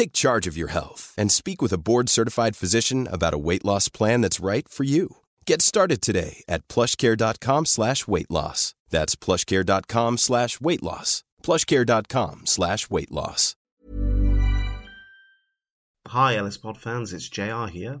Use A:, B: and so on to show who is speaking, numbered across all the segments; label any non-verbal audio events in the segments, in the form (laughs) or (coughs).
A: Take charge of your health and speak with a board-certified physician about a weight loss plan that's right for you. Get started today at plushcare.com slash weight loss. That's plushcare.com slash weight loss. plushcare.com slash weight loss.
B: Hi, Ellis Pod fans, it's JR here.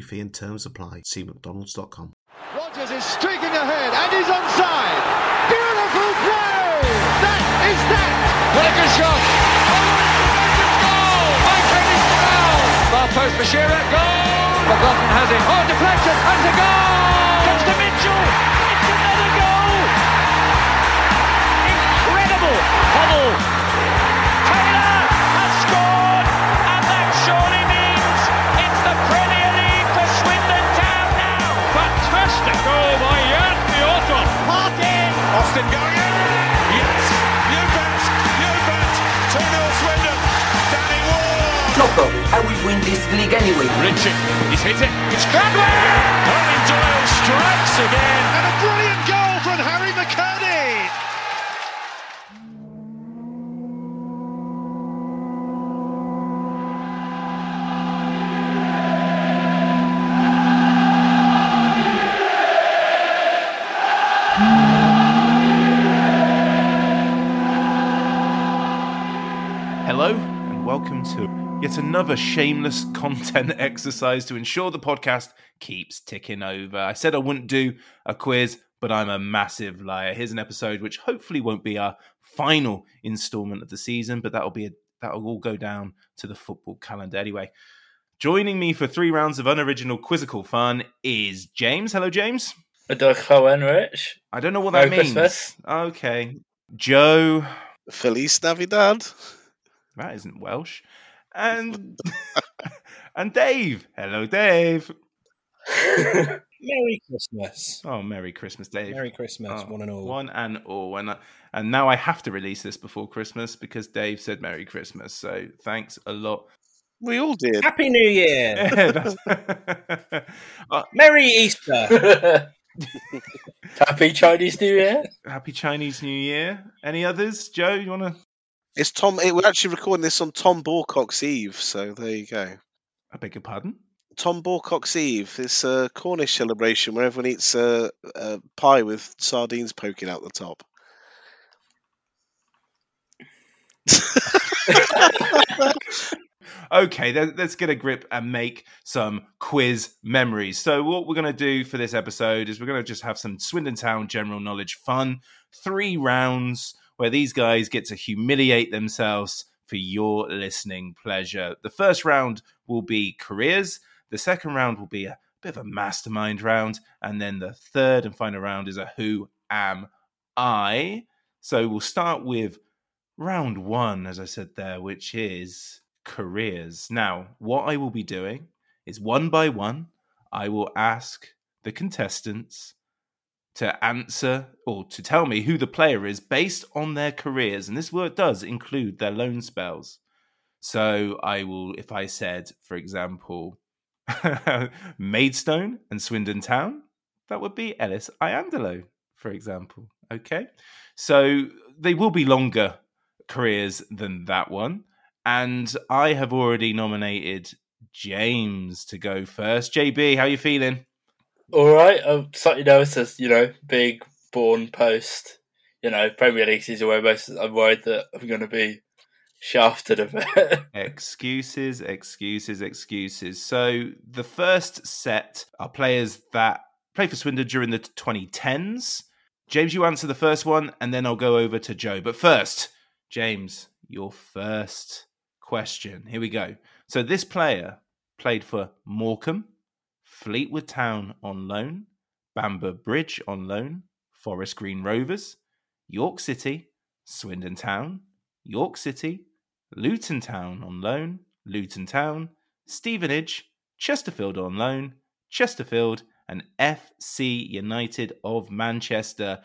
B: fee and terms apply. See McDonald's.com.
C: Rogers is streaking ahead and he's onside. Beautiful play! That is that! What a good shot! Goal! By Kenny Snell! Far post for Shearer, goal! McLaughlin has it. Oh, deflection, and a goal! Comes to Mitchell! It's another goal! Incredible! Hoddle! Austin going in! Yes! You bet! You bet! 2-0 Swindon! Danny Ward!
D: No problem. I will win this league anyway.
C: Richie, he's hit it. It's Cradwell! Eoin Doyle strikes again. And a brilliant goal from Harry
E: McKirdy. To yet another shameless (laughs) content exercise to ensure the podcast keeps ticking over. I said I wouldn't do a quiz, but I'm a massive liar. Here's an episode which hopefully won't be our final installment of the season, but that'll be a, that'll all go down to the football calendar anyway. Joining me for three rounds of unoriginal quizzical fun is James. Hello, James.
F: Ydych Rich.
E: I don't know what that
F: Merry
E: means.
F: Christmas.
E: Okay, Joe.
G: Feliz Navidad.
E: That isn't Welsh. And (laughs) and Dave. Hello, Dave. (laughs)
H: Merry Christmas.
E: Oh, Merry Christmas, Dave.
H: Merry Christmas,
E: Oh,
H: one and all.
E: One and all. And, I- and now I have to release this before Christmas because Dave said Merry Christmas. So thanks a lot.
G: We all did.
H: Happy New Year. (laughs)
E: Yeah, Uh,
H: Merry Easter.
F: Happy Chinese New Year.
E: happy Chinese New Year. Any others? Joe, you want to?
G: It's Tom. It, we're actually recording this on Tom Bawcock's Eve, so there you go.
E: I beg your pardon?
G: Tom Bawcock's Eve. It's a Cornish celebration where everyone eats a, a pie with sardines poking out the top. (laughs)
E: Okay, let- let's get a grip and make some quiz memories. So, what we're going to do for this episode is we're going to just have some Swindon Town general knowledge fun. Three rounds where these guys get to humiliate themselves for your listening pleasure. The first round will be careers, the second round will be a bit of a mastermind round, and then the third and final round is a Who Am I? So, we'll start with round one, as I said there, which is careers. Now, what I will be doing is one by one, I will ask the contestants to answer or to tell me who the player is based on their careers. And this word does include their loan spells. So I will, if I said, for example, (laughs) Maidstone and Swindon Town, that would be Ellis Iandolo, for example. Okay. So they will be longer careers than that one. And I have already nominated James to go first. JB, how are you feeling?
F: All right. I'm slightly nervous as you know, big born post. You know, Premier League season where most I'm worried that I'm going to be shafted a bit. (laughs)
E: Excuses, excuses, excuses. So the first set are players that played for Swindon during the 2010s. James, you answer the first one, and then I'll go over to Joe. But first, James, your first question. Here we go. So this player played for Morecambe, Fleetwood Town on loan, Bamber Bridge on loan, Forest Green Rovers, York City, Swindon Town, York City, Luton Town on loan, Luton Town, Stevenage, Chesterfield on loan, Chesterfield, and FC United of Manchester.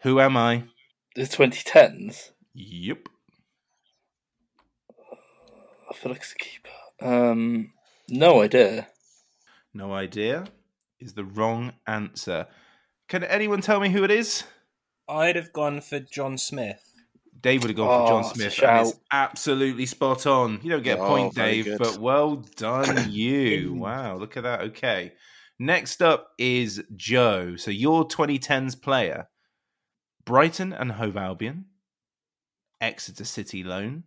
E: Who am I?
F: The 2010s.
E: Yep.
F: I feel like it's a keeper. Um, no idea.
E: No idea is the wrong answer. Can anyone tell me who it is?
H: I'd have gone for John Smith.
E: Dave would have gone
F: Oh,
E: for John Smith. And it's absolutely spot on. You don't get a
G: Oh,
E: point,
G: very
E: Dave,
G: good.
E: but well done, (coughs) you. wow, look at that. Okay. Next up is Joe. So your 2010s player Brighton and Hove Albion, Exeter City Loan,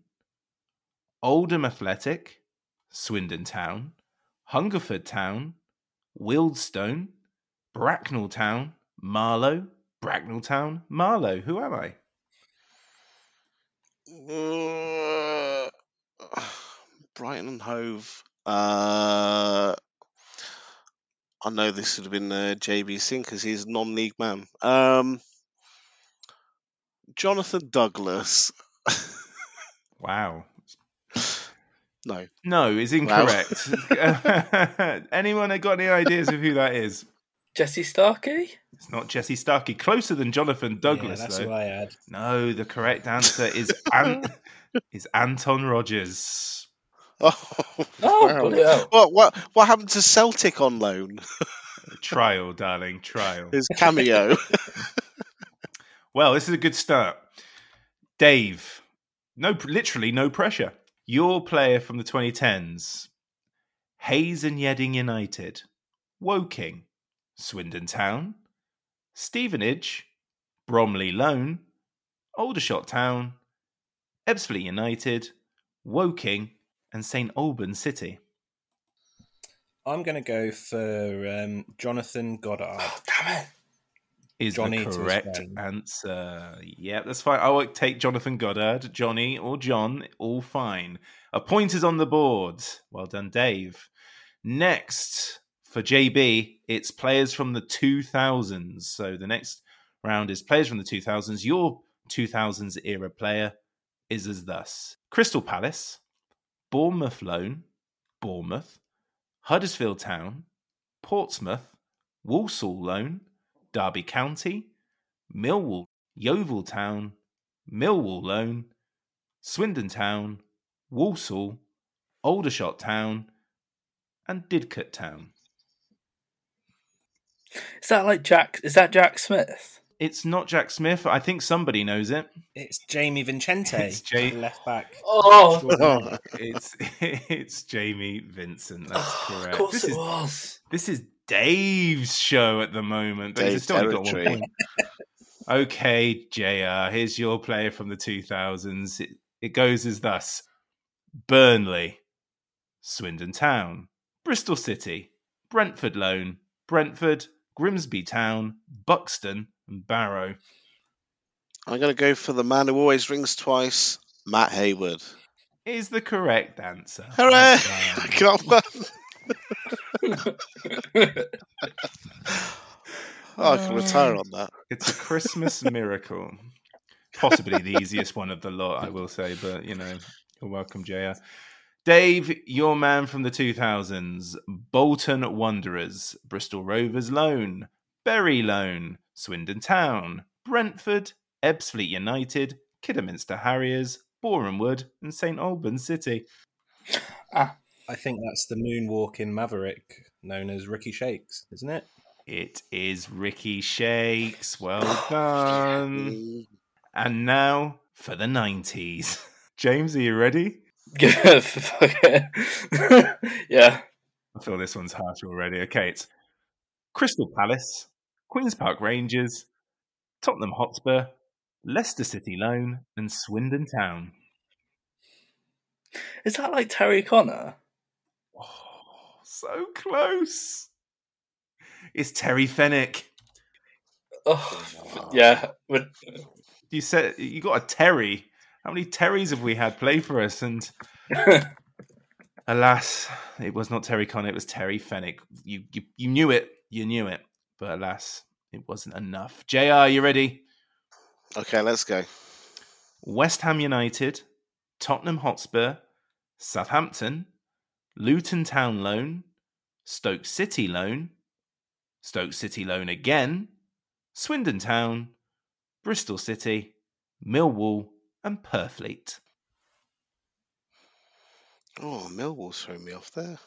E: Oldham Athletic, Swindon Town, Hungerford Town, Wealdstone, Bracknell Town, Marlow, Bracknell Town, Marlow. Who am I?
G: Uh, (sighs) Brighton and Hove. Uh, I know this would have been uh, JB Singh because he's non-league man. Um, Jonathan Douglas. (laughs)
E: Wow.
G: No.
E: No, is
G: Wow.
E: incorrect. (laughs) Anyone got any ideas of who that is?
F: Jesse Starkey?
E: It's not Jesse Starkey. Closer than Jonathan Douglas,
H: yeah, that's
E: though.
H: who I had.
E: No, the correct answer is (laughs) An- is Anton Rodgers.
G: Oh,
F: Oh,
G: wow.
F: bloody.
G: What what what happened to Celtic on loan? (laughs)
E: Trial, darling, trial.
G: His cameo.
E: Well, this is a good start. Dave, no, literally no pressure. Your player from the 2010s, Hayes and Yeading United, Woking, Swindon Town, Stevenage, Bromley Loan, Aldershot Town, Ebbsfleet United, Woking, and St Albans City.
H: I'm going to go for um, Jonathan Goddard.
F: Oh, Damn it.
E: Is
H: Johnny
E: the correct answer. Yeah, that's fine. I will take Jonathan Goddard, Johnny, or John. All fine. A point is on the board. Well done, Dave. Next, for JB, it's players from the 2000s. So the next round is players from the 2000s. Your 2000s era player is as thus Crystal Palace, Bournemouth Loan, Bournemouth, Huddersfield Town, Portsmouth, Walsall Loan, Derby County, Millwall, Yeovil Town, Millwall Loan, Swindon Town, Walsall, Aldershot Town, and Didcot Town.
F: Is that like Jack? Is that Jack Smith?
E: It's not Jack Smith. I think somebody knows it.
H: It's Jamie Vincente,
E: It's Ja-
H: left back.
F: Oh, (laughs)
E: It's (laughs) it's Jamie Vincent. That's (gasps)
F: of
E: correct.
F: course
E: This
F: it
E: is
F: was.
E: this is Dave's show at the moment, but he's
G: Dave
E: still only got one
G: territory.
E: point. Okay, JR, here's your player from the 2000s. It, it goes as thus Burnley, Swindon Town, Bristol City, Brentford Loan, Brentford, Grimsby Town, Buxton, and Barrow.
G: I'm going to go for the man who always rings twice, Matt Heywood.
E: Is the correct answer.
G: Hooray! (laughs) Come on. Oh, I can retire on that.
E: It's a Christmas miracle. Possibly the easiest one of the lot, I will say, but you know, you're welcome, JR. Dave, your man from the 2000s, Bolton Wanderers, Bristol Rovers Loan, Bury Loan, Swindon Town, Brentford, Ebbsfleet United, Kidderminster Harriers, Boreham Wood, and St Albans City.
H: Ah, I think that's the moonwalk in maverick known as Ricky Shakes, isn't it?
E: It is Ricky Shakes. Well (laughs) done. And now for the 90s. (laughs) James, are you ready?
F: yeah. (laughs) it. yeah.
E: I feel this one's harsh already. Okay, it's Crystal Palace, Queen's Park Rangers, Tottenham Hotspur, Leicester City Loan, and Swindon Town.
F: Is that like Terry Connor?
E: So close. It's Terry Fenwick.
F: Oh, yeah. But
E: You said you got a Terry. How many Terrys have we had play for us? And (laughs) alas, it was not Terry Connor. It was Terry Fenwick. You, you you knew it. You knew it. But alas, it wasn't enough. Jr. You ready?
G: Okay, let's go.
E: West Ham United, Tottenham Hotspur, Southampton, Luton Town loan, Stoke City loan, Stoke City loan again, Swindon Town, Bristol City, Millwall, and Purfleet.
G: Oh, Millwall's throwing me off there.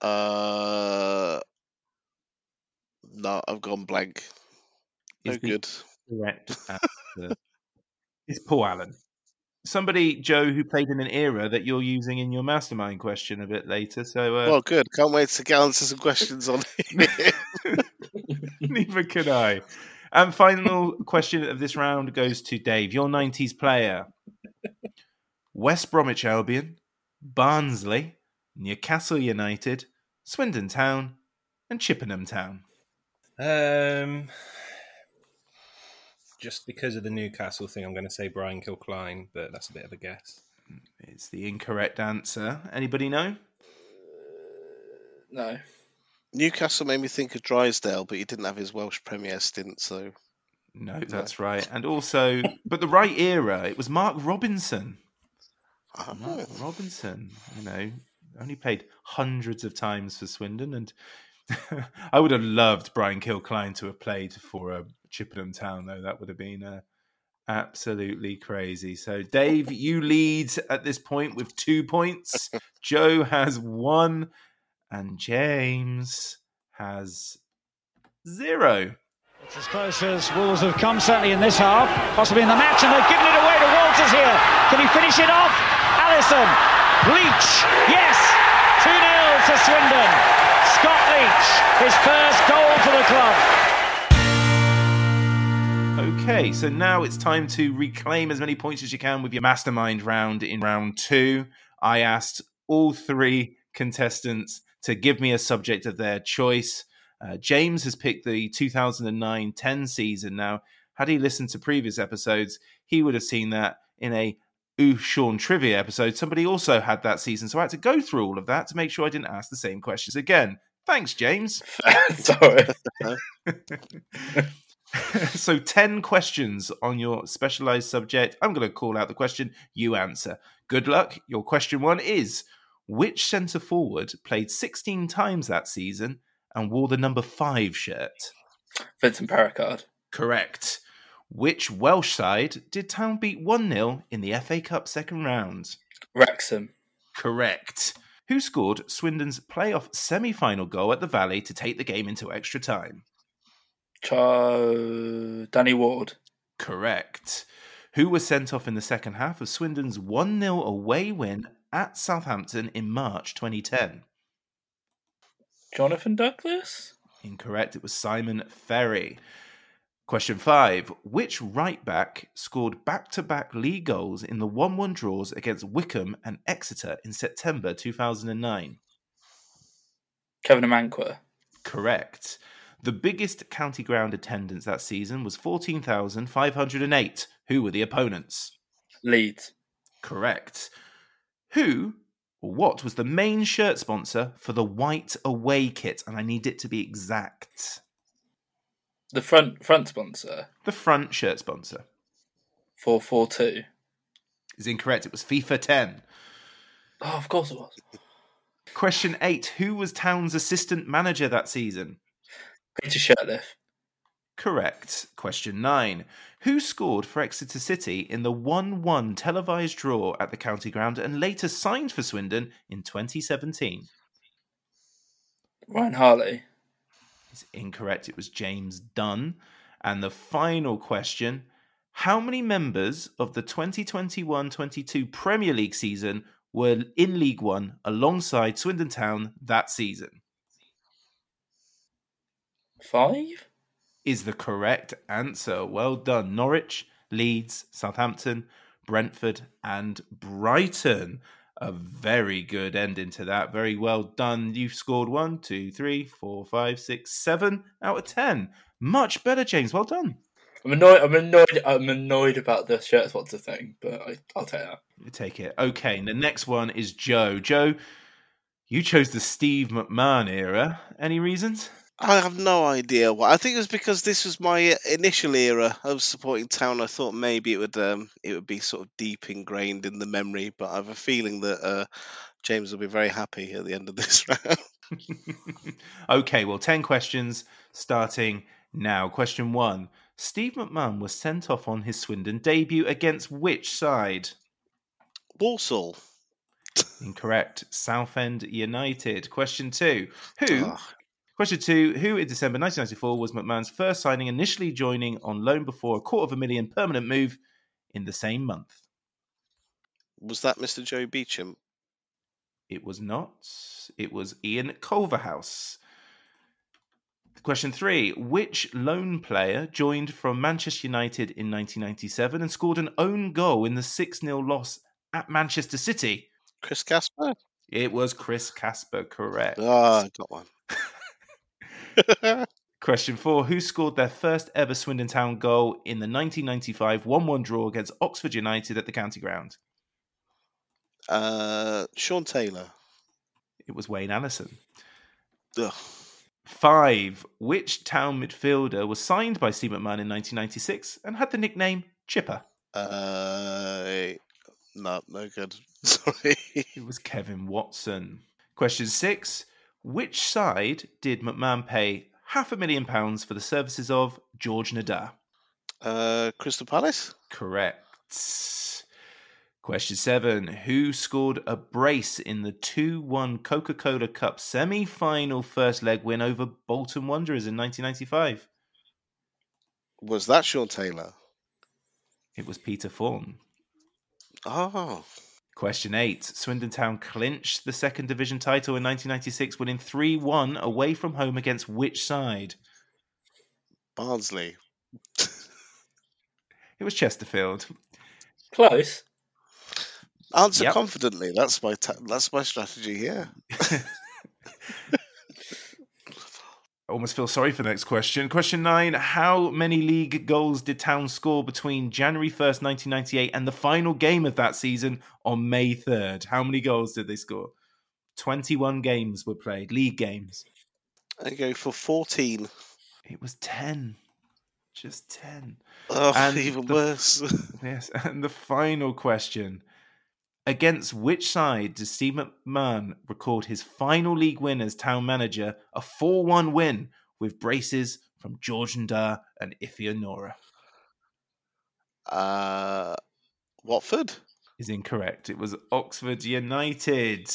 G: Uh, no, I've gone blank. No
E: Is
G: good.
E: Correct. (laughs) answer. it's Paul Allen. Somebody, Joe, who played in an era that you're using in your mastermind question a bit later. So, uh,
G: Well, good. Can't wait to answer some questions on (laughs) it. (laughs)
E: Neither could I. And final question of this round goes to Dave, your 90s player. West Bromwich Albion, Barnsley, Newcastle United, Swindon Town, and Chippenham Town.
H: Um, just because of the Newcastle thing, I'm going to say Brian Kilcline, but that's a bit of a guess.
E: It's the incorrect answer. Anybody know?
F: no.
G: Newcastle made me think of Drysdale, but he didn't have his Welsh Premier stint, so
E: No, that's right. And also, but the right era, it was Mark Robinson.
G: Ah.
E: Mark Robinson, you know, only played hundreds of times for Swindon, and (laughs) I would have loved Brian Kilcline to have played for uh, Chippenham Town, though. That would have been uh, absolutely crazy. So, Dave, you lead at this point with two points. (laughs) Joe has one, and James has zero.
C: It's as close as Wolves have come, certainly in this half, possibly in the match, and they've given it away to Walters here. Can he finish it off? Allison, Leach, yes, 2 0 to Swindon. Scott Leach, his first goal for the club.
E: Okay, so now it's time to reclaim as many points as you can with your mastermind round in round two. I asked all three contestants to give me a subject of their choice. Uh, James has picked the 2009 10 season. Now, had he listened to previous episodes, he would have seen that in a Ooh Sean trivia episode. Somebody also had that season, so I had to go through all of that to make sure I didn't ask the same questions again. Thanks, James. (laughs)
F: Sorry. (laughs) (laughs)
E: so 10 questions on your specialized subject. I'm going to call out the question, you answer. Good luck. Your question one is Which centre forward played 16 times that season and wore the number 5 shirt?
F: Vincent Pericard.
E: Correct. Which Welsh side did Town beat 1 0 in the FA Cup second round?
F: Wrexham.
E: Correct. Who scored Swindon's playoff semi final goal at the Valley to take the game into extra time?
F: Cho... Uh, Danny Ward.
E: Correct. Who was sent off in the second half of Swindon's 1 0 away win at Southampton in March 2010?
F: Jonathan Douglas.
E: Incorrect. It was Simon Ferry. Question five Which right back scored back to back league goals in the 1 1 draws against Wycombe and Exeter in September 2009?
F: Kevin Amankwaah.
E: Correct. The biggest county ground attendance that season was 14,508. Who were the opponents?
F: Leeds.
E: Correct. Who or what was the main shirt sponsor for the white away kit? And I need it to be exact.
F: The front front sponsor.
E: The front shirt sponsor
F: Four four two.
E: is incorrect. It was FIFA 10.
F: Oh, of course it was.
E: Question eight Who was Town's assistant manager that season?
F: Peter Shirtliff.
E: Correct. Question nine. Who scored for Exeter City in the 1 1 televised draw at the county ground and later signed for Swindon in 2017?
F: Ryan Harley.
E: It's incorrect. It was James Dunn. And the final question How many members of the 2021 22 Premier League season were in League One alongside Swindon Town that season?
F: Five.
E: Is the correct answer. Well done. Norwich, Leeds, Southampton, Brentford, and Brighton. A very good ending to that. Very well done. You've scored one, two, three, four, five, six, seven out of ten. Much better, James. Well done.
F: I'm annoyed. I'm annoyed. I'm annoyed about the shirt sponsor thing, but I, I'll take that.
E: You take it. Okay. The next one is Joe. Joe, you chose the Steve McMahon era. Any reasons?
G: I have no idea why. I think it was because this was my initial era of supporting Town. I thought maybe it would um, it would be sort of deep ingrained in the memory, but I have a feeling that uh, James will be very happy at the end of this (laughs) round. (laughs)
E: okay, well, 10 questions starting now. Question one Steve McMahon was sent off on his Swindon debut against which side?
G: Walsall.
E: Incorrect. Southend United. Question two Who?
G: Ah,
E: Question two Who in December 1994 was McMahon's first signing, initially joining on loan before a quarter of a million permanent move in the same month?
G: was that Mr. Joe Beecham?
E: It was not. It was Ian Culverhouse. Question three Which loan player joined from Manchester United in 1997 and scored an own goal in the 6 0 loss at Manchester City?
G: Chris Casper?
E: It was Chris Casper, correct.
G: Ah, I got one. (laughs)
E: Question four Who scored their first ever Swindon Town goal in the 1995 1 1 draw against Oxford United at the county ground?
G: uh, Sean Taylor.
E: It was Wayne Allison.
G: Ugh.
E: Five. Which town midfielder was signed by Steve McMahon in 1996 and had the nickname Chipper?
G: Uh, no, no good. (laughs) Sorry.
E: It was Kevin Watson. Question six. Which side did McMahon pay half a million pounds for the services of George Ndah?
G: Uh, Crystal Palace?
E: Correct. Question seven. Who scored a brace in the 2 1 Coca Cola Cup semi final first leg win over Bolton Wanderers in 1995?
G: Was that Sean Taylor?
E: It was Peter Thorne.
G: Oh,
E: Question eight. Swindon Town clinched the second division title in 1996, winning 3 1 away from home against which side?
G: Barnsley.
E: It was Chesterfield.
F: Close.
G: Answer
E: Yep.
G: confidently. That's my ta- that's my strategy here. (laughs) (laughs) (laughs)
E: Almost feel sorry for the next question. Question nine How many league goals did Town score between January 1st, 1998 and the final game of that season on May 3rd? How many goals did they score? 21 games were played, league games.
G: I go for fourteen.
E: It was 10. Just 10.
G: Oh,
E: And
G: even
E: the-
G: worse. (laughs)
E: Yes. And the final question Against which side does Steve McMahon record his final league win as town manager? A 4 1 win with braces from George Ndah and Iffy Onuora
G: uh, Watford.
E: is incorrect. It was Oxford United.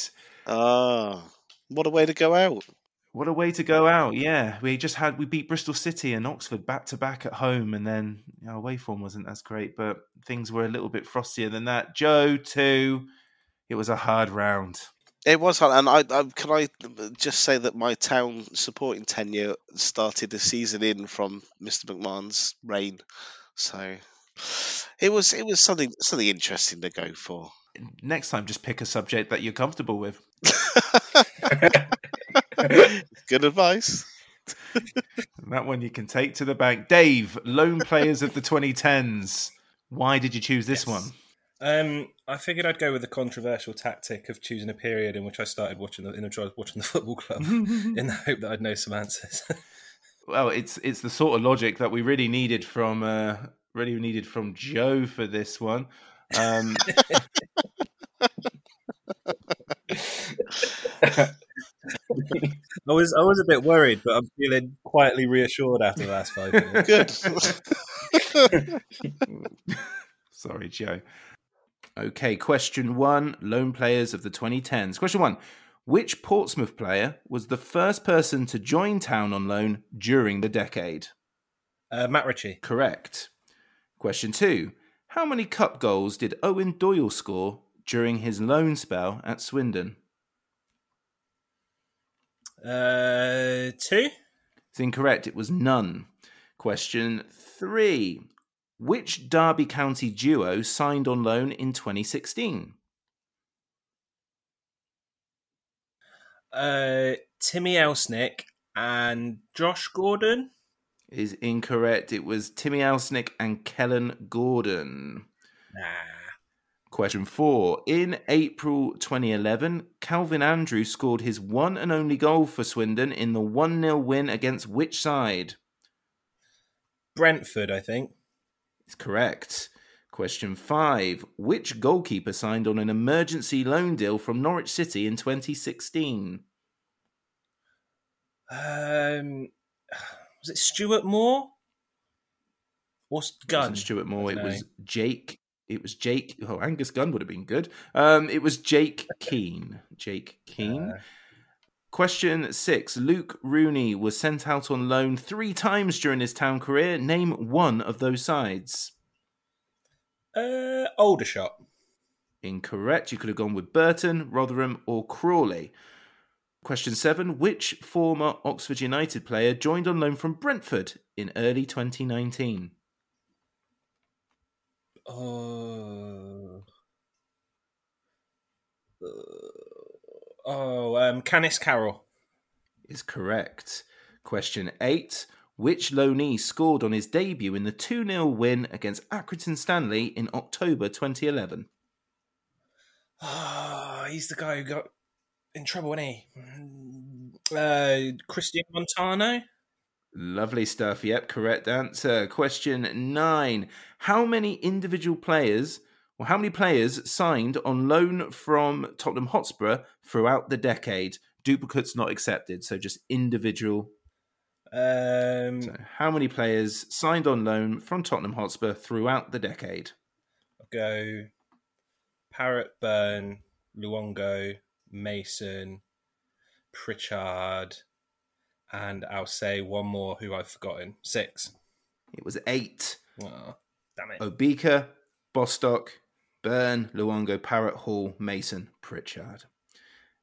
G: Ah, what a way to go out.
E: What a way to go out! Yeah, we just had we beat Bristol City and Oxford back to back at home, and then you know, away form wasn't as great, but things were a little bit frostier than that. Joe too. It was a hard round.
G: It was hard, and I, I can I just say that my town supporting tenure started the season in from Mr. McMahon's reign, so it was it was something something interesting to go for.
E: Next time, just pick a subject that you're comfortable with. (laughs) (laughs)
G: Good advice. (laughs)
E: That one you can take to the bank. Dave, lone players of the 2010s. Why did you choose this
H: Yes.
E: one?
H: Um, I figured I'd go with the controversial tactic of choosing a period in which I started watching the, in which I was watching the football club, (laughs) in the hope that I'd know some answers.
E: Well, it's it's the sort of logic that we really needed from uh, really needed from Joe for this one. Um,
H: I was I was a bit worried, but I'm feeling quietly reassured after the last five minutes.
G: Good. (laughs)
E: Sorry, Joe. Okay, question one lone players of the 2010s. Question one Which Portsmouth player was the first person to join town on loan during the decade?
H: Uh, Matt Ritchie,
E: Correct. Question two How many cup goals did Eoin Doyle score during his loan spell at Swindon?
H: Uh, two.
E: It's incorrect. It was none. Question three. Which Derby County duo signed on loan in 2016?
H: Uh, Timi Elsnik and Josh Gordon.
E: Is incorrect. It was Timi Elsnik and Kellen Gordon.
H: Nah.
E: Question four. In April 2011, Calvin Andrews scored his one and only goal for Swindon in the 1 0 win against which side?
H: Brentford, I think.
E: It's correct. Question five. Which goalkeeper signed on an emergency loan deal from Norwich City in 2016?
H: Um, (sighs) was it Stuart Moore? What's
E: It
H: Gun?
E: wasn't Stuart Moore. It was Jake. It was Jake. Oh, Angus Gunn would have been good. Um, it was Jake Kean. Jake Kean.
H: Uh,
E: Question six. Luke Rooney was sent out on loan three times during his town career. Name one of those sides.
H: uh, Aldershot.
E: Incorrect. You could have gone with Burton, Rotherham, or Crawley. Question seven. Which former Oxford United player joined on loan from Brentford in early 2019?
H: Oh. Uh, oh, um, Canice Carroll.
E: Is correct. Question eight. Which loanee scored on his debut in the 2 0 win against Accrington Stanley in October 2011?
H: Oh, he's the guy who got in trouble, wasn't he? Uh, Cristian Montaño.
E: Lovely stuff. Yep, correct answer. Question nine. How many individual players, or how many players signed on loan from Tottenham Hotspur throughout the decade? Duplicates not accepted, so just individual.
H: Um,
E: So how many players signed on loan from Tottenham Hotspur throughout the decade?
H: I'll go Parrott, Byrne, Luongo, Mason, Pritchard, and I'll say one more who I've forgotten. Six.
E: It was eight.
H: Oh, damn it.
E: Obika, Bostock, Byrne, Luongo, Parrott, Hall, Mason, Pritchard.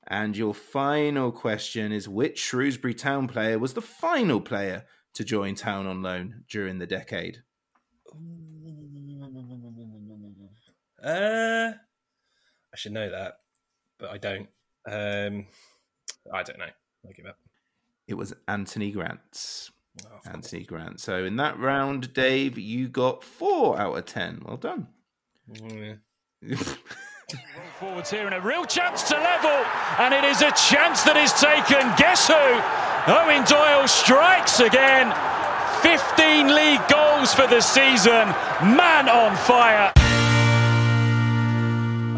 E: And your final question is which Shrewsbury Town player was the final player to join Town on loan during the decade?
H: Uh, I should know that, but I don't. Um, I don't know. I give up.
E: It was Anthony Grant.
H: Oh, of course.
E: Anthony Grant. So in that round, Dave, you got four out of ten. Well done. (laughs)
H: Mm.
C: Forwards here and a real chance to level, and it is a chance that is taken. Guess who? Eoin Doyle strikes again. 15 league goals for the season. Man on fire.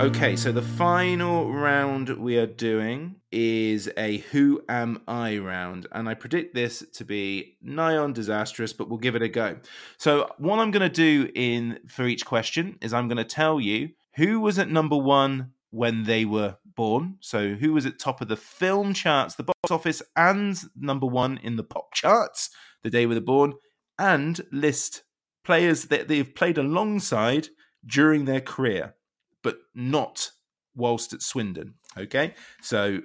E: Okay, so the final round we are doing is a Who Am I round, and I predict this to be nigh on disastrous, but we'll give it a go. So, what I'm going to do in for each question is I'm going to tell you who was at number one when they were born. So, who was at top of the film charts, the box office, and number one in the pop charts the day they were born, and list players that they've played alongside during their career but not whilst at Swindon. Okay, so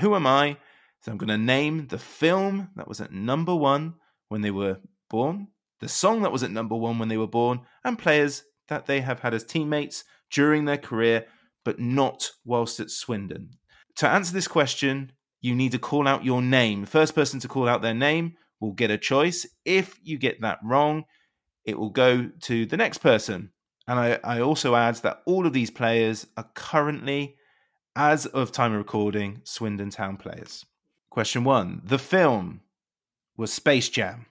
E: who am I? So I'm going to name the film that was at number one when they were born, the song that was at number one when they were born, and players that they have had as teammates during their career, but not whilst at Swindon. To answer this question, you need to call out your name. First person to call out their name will get a choice. If you get that wrong, it will go to the next person. And I, I also add that all of these players are currently, as of time of recording, Swindon Town players. Question one The film was Space Jam.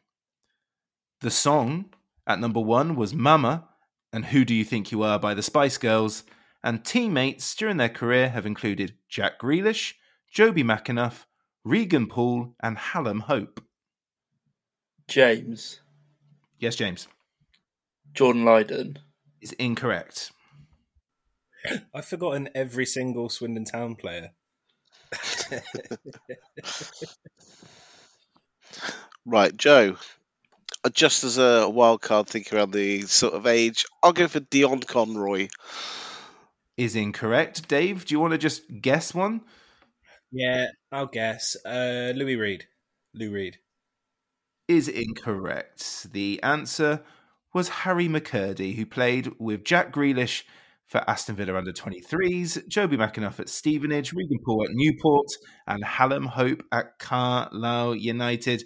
E: The song at number one was Mama and Who Do You Think You Are by the Spice Girls. And teammates during their career have included Jack Grealish, Joby McAnuff, Regan Poole, and Hallam Hope.
F: James.
E: Yes, James.
F: Jordan Lyden.
E: Is incorrect.
H: I've forgotten every single Swindon Town player. (laughs)
G: Right, Joe. uh, Just as a wild card, thinking around the sort of age, I'll go for Dion Conroy.
E: Is incorrect. Dave, do you want to just guess one?
H: yeah, I'll guess. Uh, Louis Reed. Lou Reed.
E: Is incorrect. The answer was Harry McKirdy, who played with Jack Grealish for Aston Villa under 23s, Joby McAnuff at Stevenage, Regan Poole at Newport, and Hallam Hope at Carlisle United.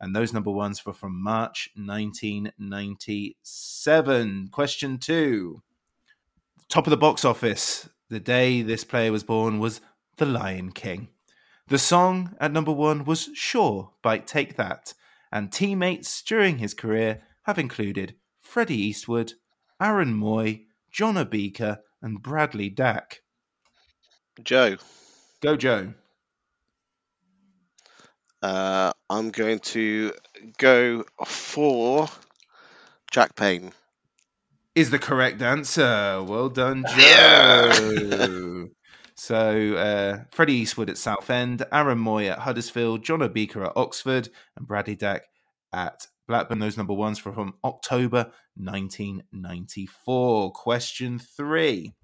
E: And those number ones were from March 1997. Question two. Top of the box office. The day this player was born was The Lion King. The song at number one was Sure by Take That, and teammates during his career have included Freddie Eastwood, Aaron Mooy, John Obika, and Bradley Dack.
G: Joe.
E: Go, Joe.
G: Uh, I'm going to go for Jack Payne.
E: Is the correct answer. Well done, Joe. So, uh, Freddie Eastwood at Southend, Aaron Mooy at Huddersfield, John Obika at Oxford, and Bradley Dack at Blackburn. Those number ones from October 1994. Question three.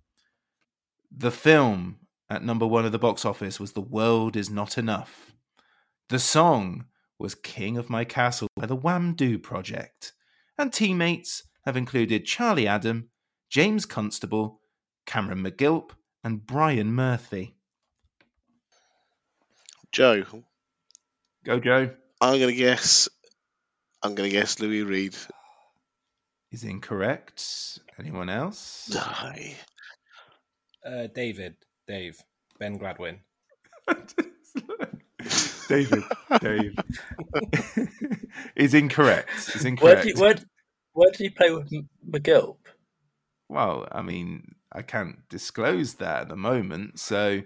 E: The film at number one of the box office was The World Is Not Enough. The song was King of My Castle by the Wamdue Project. And teammates have included Charlie Adam, James Constable, Cameron McGilp, and Brian Murphy.
G: Joe.
E: Go, Joe.
G: I'm going to guess. I'm going to guess Louis Reed.
E: Is incorrect. Anyone else?
G: Die.
H: Uh, David, Dave, Ben Gladwin. (laughs)
E: David, Dave. (laughs) is incorrect. Is
F: Where
E: incorrect.
F: did, he, where, where did he play with McGilp?
E: Well, I mean, I can't disclose that at the moment. So,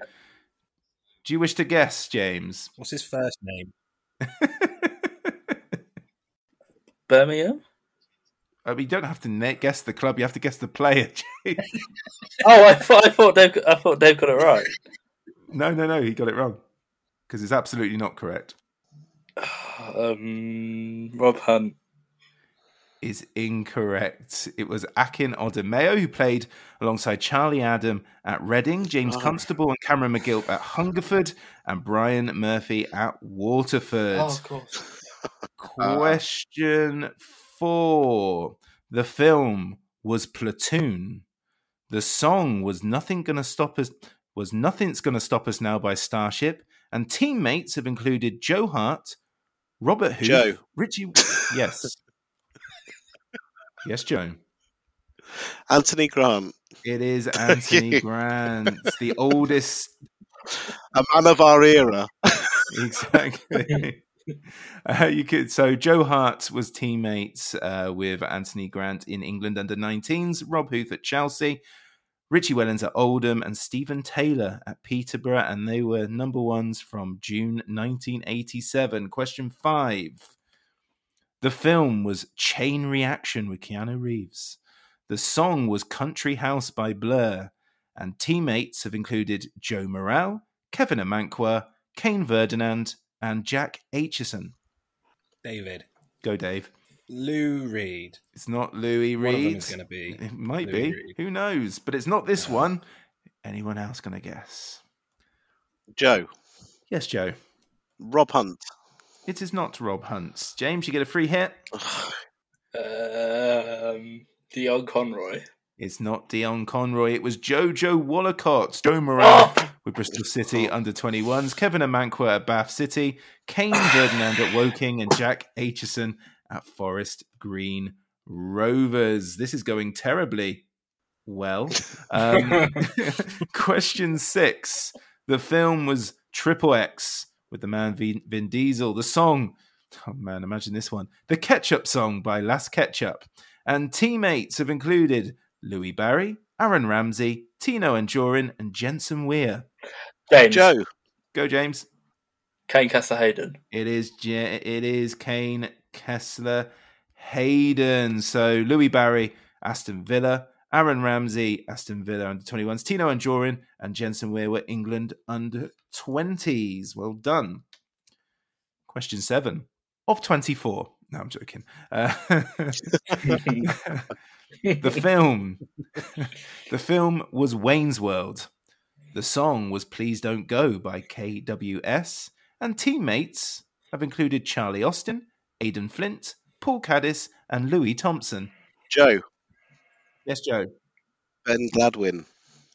E: do you wish to guess, James?
H: What's his first name? (laughs)
F: Birmingham?
E: I mean, you don't have to guess the club; you have to guess the player. (laughs)
F: Oh, I thought I thought Dave I thought Dave got it right.
E: no, no, no, he got it wrong because it's absolutely not correct. (sighs)
F: Um, Rob Hunt.
E: Is incorrect. It was Akin Odimayo who played alongside Charlie Adam at Reading, James
G: Oh.
E: Constable and Cameron McGilp at Hungerford, and Brian Murphy at Waterford.
F: Oh, of course.
E: Uh, Question four. The film was Platoon. The song was Nothing Gonna Stop Us was Nothing's Gonna Stop Us Now by Starship, and teammates have included Joe Hart, Robert Huth,
G: Joe.
E: Richie (laughs) Yes. yes, Joe.
G: Anthony Grant.
E: It is (laughs) Anthony Grant, the oldest
G: A man of our era. (laughs)
E: exactly. Uh, you could so Joe Hart was teammates uh, with Anthony Grant in England under 19s, Rob Huth at Chelsea, Richie Wellens at Oldham, and Stephen Taylor at Peterborough, and they were number ones from June 1987. Question five: The film was Chain Reaction with Keanu Reeves. The song was Country House by Blur, and teammates have included Joe Morrell, Kevin Amankwaah, Kane Ferdinand, and Jack Aitchison.
H: David.
E: Go, Dave.
H: Lou Reed.
E: It's not Louis
H: One of them
E: Reed.
H: is going to be.
E: It might
H: Louis
E: be.
H: Reed.
E: Who knows? But it's not this one. Anyone else going to guess?
G: Joe.
E: Yes, Joe.
G: Rob Hunt.
E: It is not Rob Hunt. James, you get a free hit.
F: Um, Dion Conroy.
E: It's not Dion Conroy. It was Jojo Wollacott. Joe Morrell with Bristol City under 21s. Kevin Amankwaah at Bath City. Kane Ferdinand at Woking. And Jack Aitchison at Forest Green Rovers. This is going terribly well. Um, (laughs) (laughs) question six. The film was Triple X with the man Vin, Vin Diesel. The song, oh man, imagine this one. The Ketchup Song by Las Ketchup. And teammates have included Louie Barry, Aaron Ramsey, Tino Anjorin, and Jensen Weir.
F: James.
G: Joe.
E: Go, James.
F: Kaine Kesler Hayden.
E: It is, it is Kaine Kesler Hayden. So Louie Barry, Aston Villa, Aaron Ramsey, Aston Villa under 21s, Tino Anjorin, and Jensen Weir were England under 20s. Well done. Question seven of 24. No, I'm joking. Uh, (laughs) (laughs) the (laughs) film, (laughs) the film was Wayne's World. The song was "Please Don't Go" by KWS, and teammates have included Charlie Austin, Aden Flint, Paul Caddis, and Louis Thompson.
G: Joe.
E: Yes, Joe.
G: Ben Gladwin.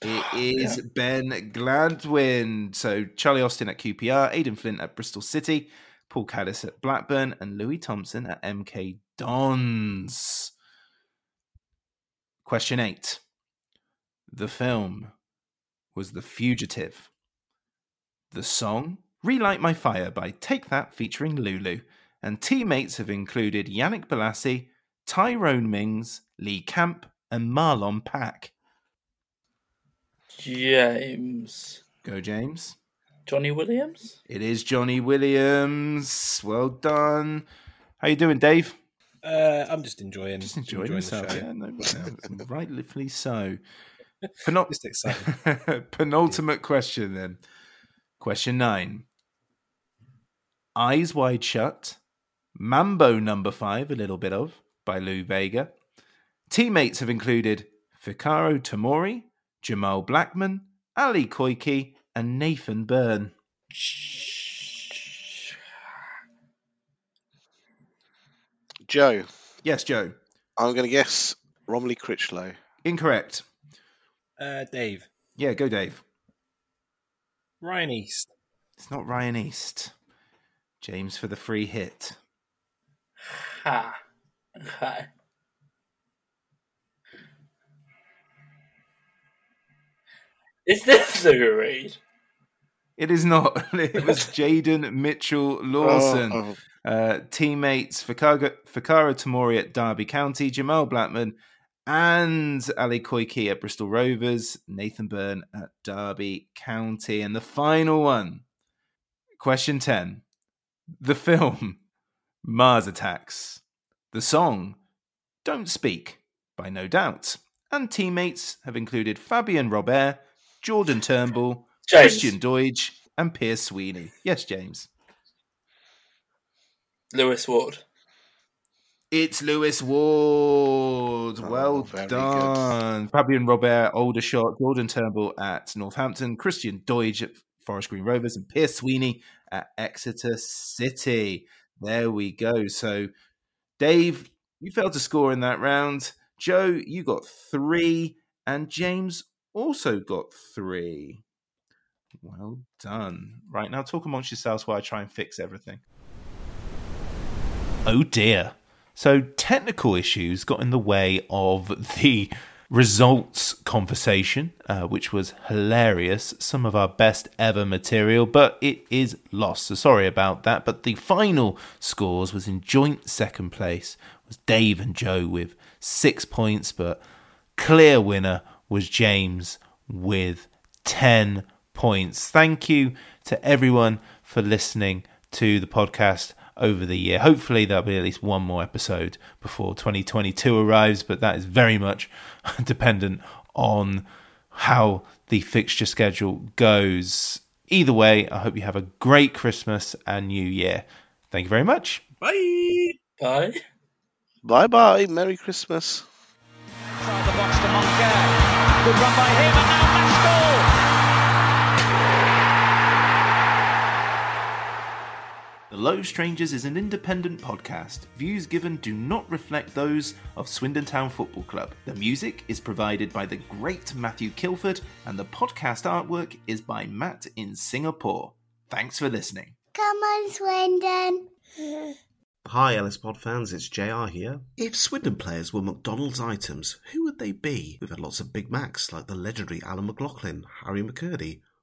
E: It ah, is Ben Gladwin. So Charlie Austin at QPR, Aden Flint at Bristol City, Paul Caddis at Blackburn, and Louis Thompson at MK Dons. Question eight. The film was The Fugitive. The song, Relight My Fire by Take That featuring Lulu. And teammates have included Yannick Bolasie, Tyrone Mings, Lee Camp, and Marlon Pack.
F: James.
E: Go, James.
F: Johnny Williams?
E: It is Johnny Williams. Well done. How you doing, Dave?
H: Uh, I'm just enjoying,
E: Just enjoying,
H: the
E: yourself.
H: show.
E: Yeah, no, (laughs) no, rightfully so. (laughs) Penul-
H: Just excited. (laughs)
E: Penultimate question then. Question nine. Eyes Wide Shut. Mambo number five, a little bit of, by Lou Bega. Teammates have included Fikayo Tomori, Jamal Blackman, Ali Koiki, and Nathan Byrne.
G: Joe.
E: Yes, Joe.
G: I'm going to guess Romoney Crichlow.
E: Incorrect.
H: Uh, Dave.
E: Yeah, go, Dave.
H: Ryan East.
E: It's not Ryan East. James for the free hit.
F: Ha. Okay. Is this Lou Reed?
E: It is not. (laughs) It was Jayden Mitchell Lawson.
G: Oh,
E: Uh, teammates Fikayo, Fikayo Tomori at Derby County, Jamal Blackman, and Ali Koiki at Bristol Rovers, Nathan Byrne at Derby County. And the final one, question 10. The film Mars Attacks. The song Don't Speak by No Doubt. And teammates have included Fabien Robert, Jordan Turnbull,
F: James.
E: Christian Doidge, and Pierce Sweeney. Yes, James.
F: Lewis Ward.
E: It's Lewis Ward.
G: Oh,
E: well
G: very
E: done. Fabien Robert, Aldershot, Jordan Turnbull at Northampton, Christian Doidge at Forest Green Rovers, and Pierce Sweeney at Exeter City. There we go. So, Dave, you failed to score in that round. Joe, you got three, and James also got three. Well done. Right now, talk amongst yourselves while I try and fix everything. Oh dear. So, technical issues got in the way of the results conversation, uh, which was hilarious. Some of our best ever material, but it is lost. So, sorry about that. But the final scores was in joint second place was Dave and Joe with six points, but clear winner was James with 10 points. Thank you to everyone for listening to the podcast over the year. Hopefully, there'll be at least one more episode before 2022 arrives, but that is very much (laughs) dependent on how the fixture schedule goes. Either way, I hope you have a great Christmas and New Year. Thank you very much.
H: Bye.
F: Bye.
G: Bye bye. Merry Christmas.
C: The
E: Low Strangers is an independent podcast. Views given do not reflect those of Swindon Town Football Club. The music is provided by the great Matthew Kilford, and the podcast artwork is by Matt in Singapore. Thanks for listening.
I: Come on, Swindon.
B: Hi, Ellis Pod fans, it's JR here. If Swindon players were McDonald's items, who would they be? We've had lots of Big Macs like the legendary Alan McLoughlin, Harry McKirdy,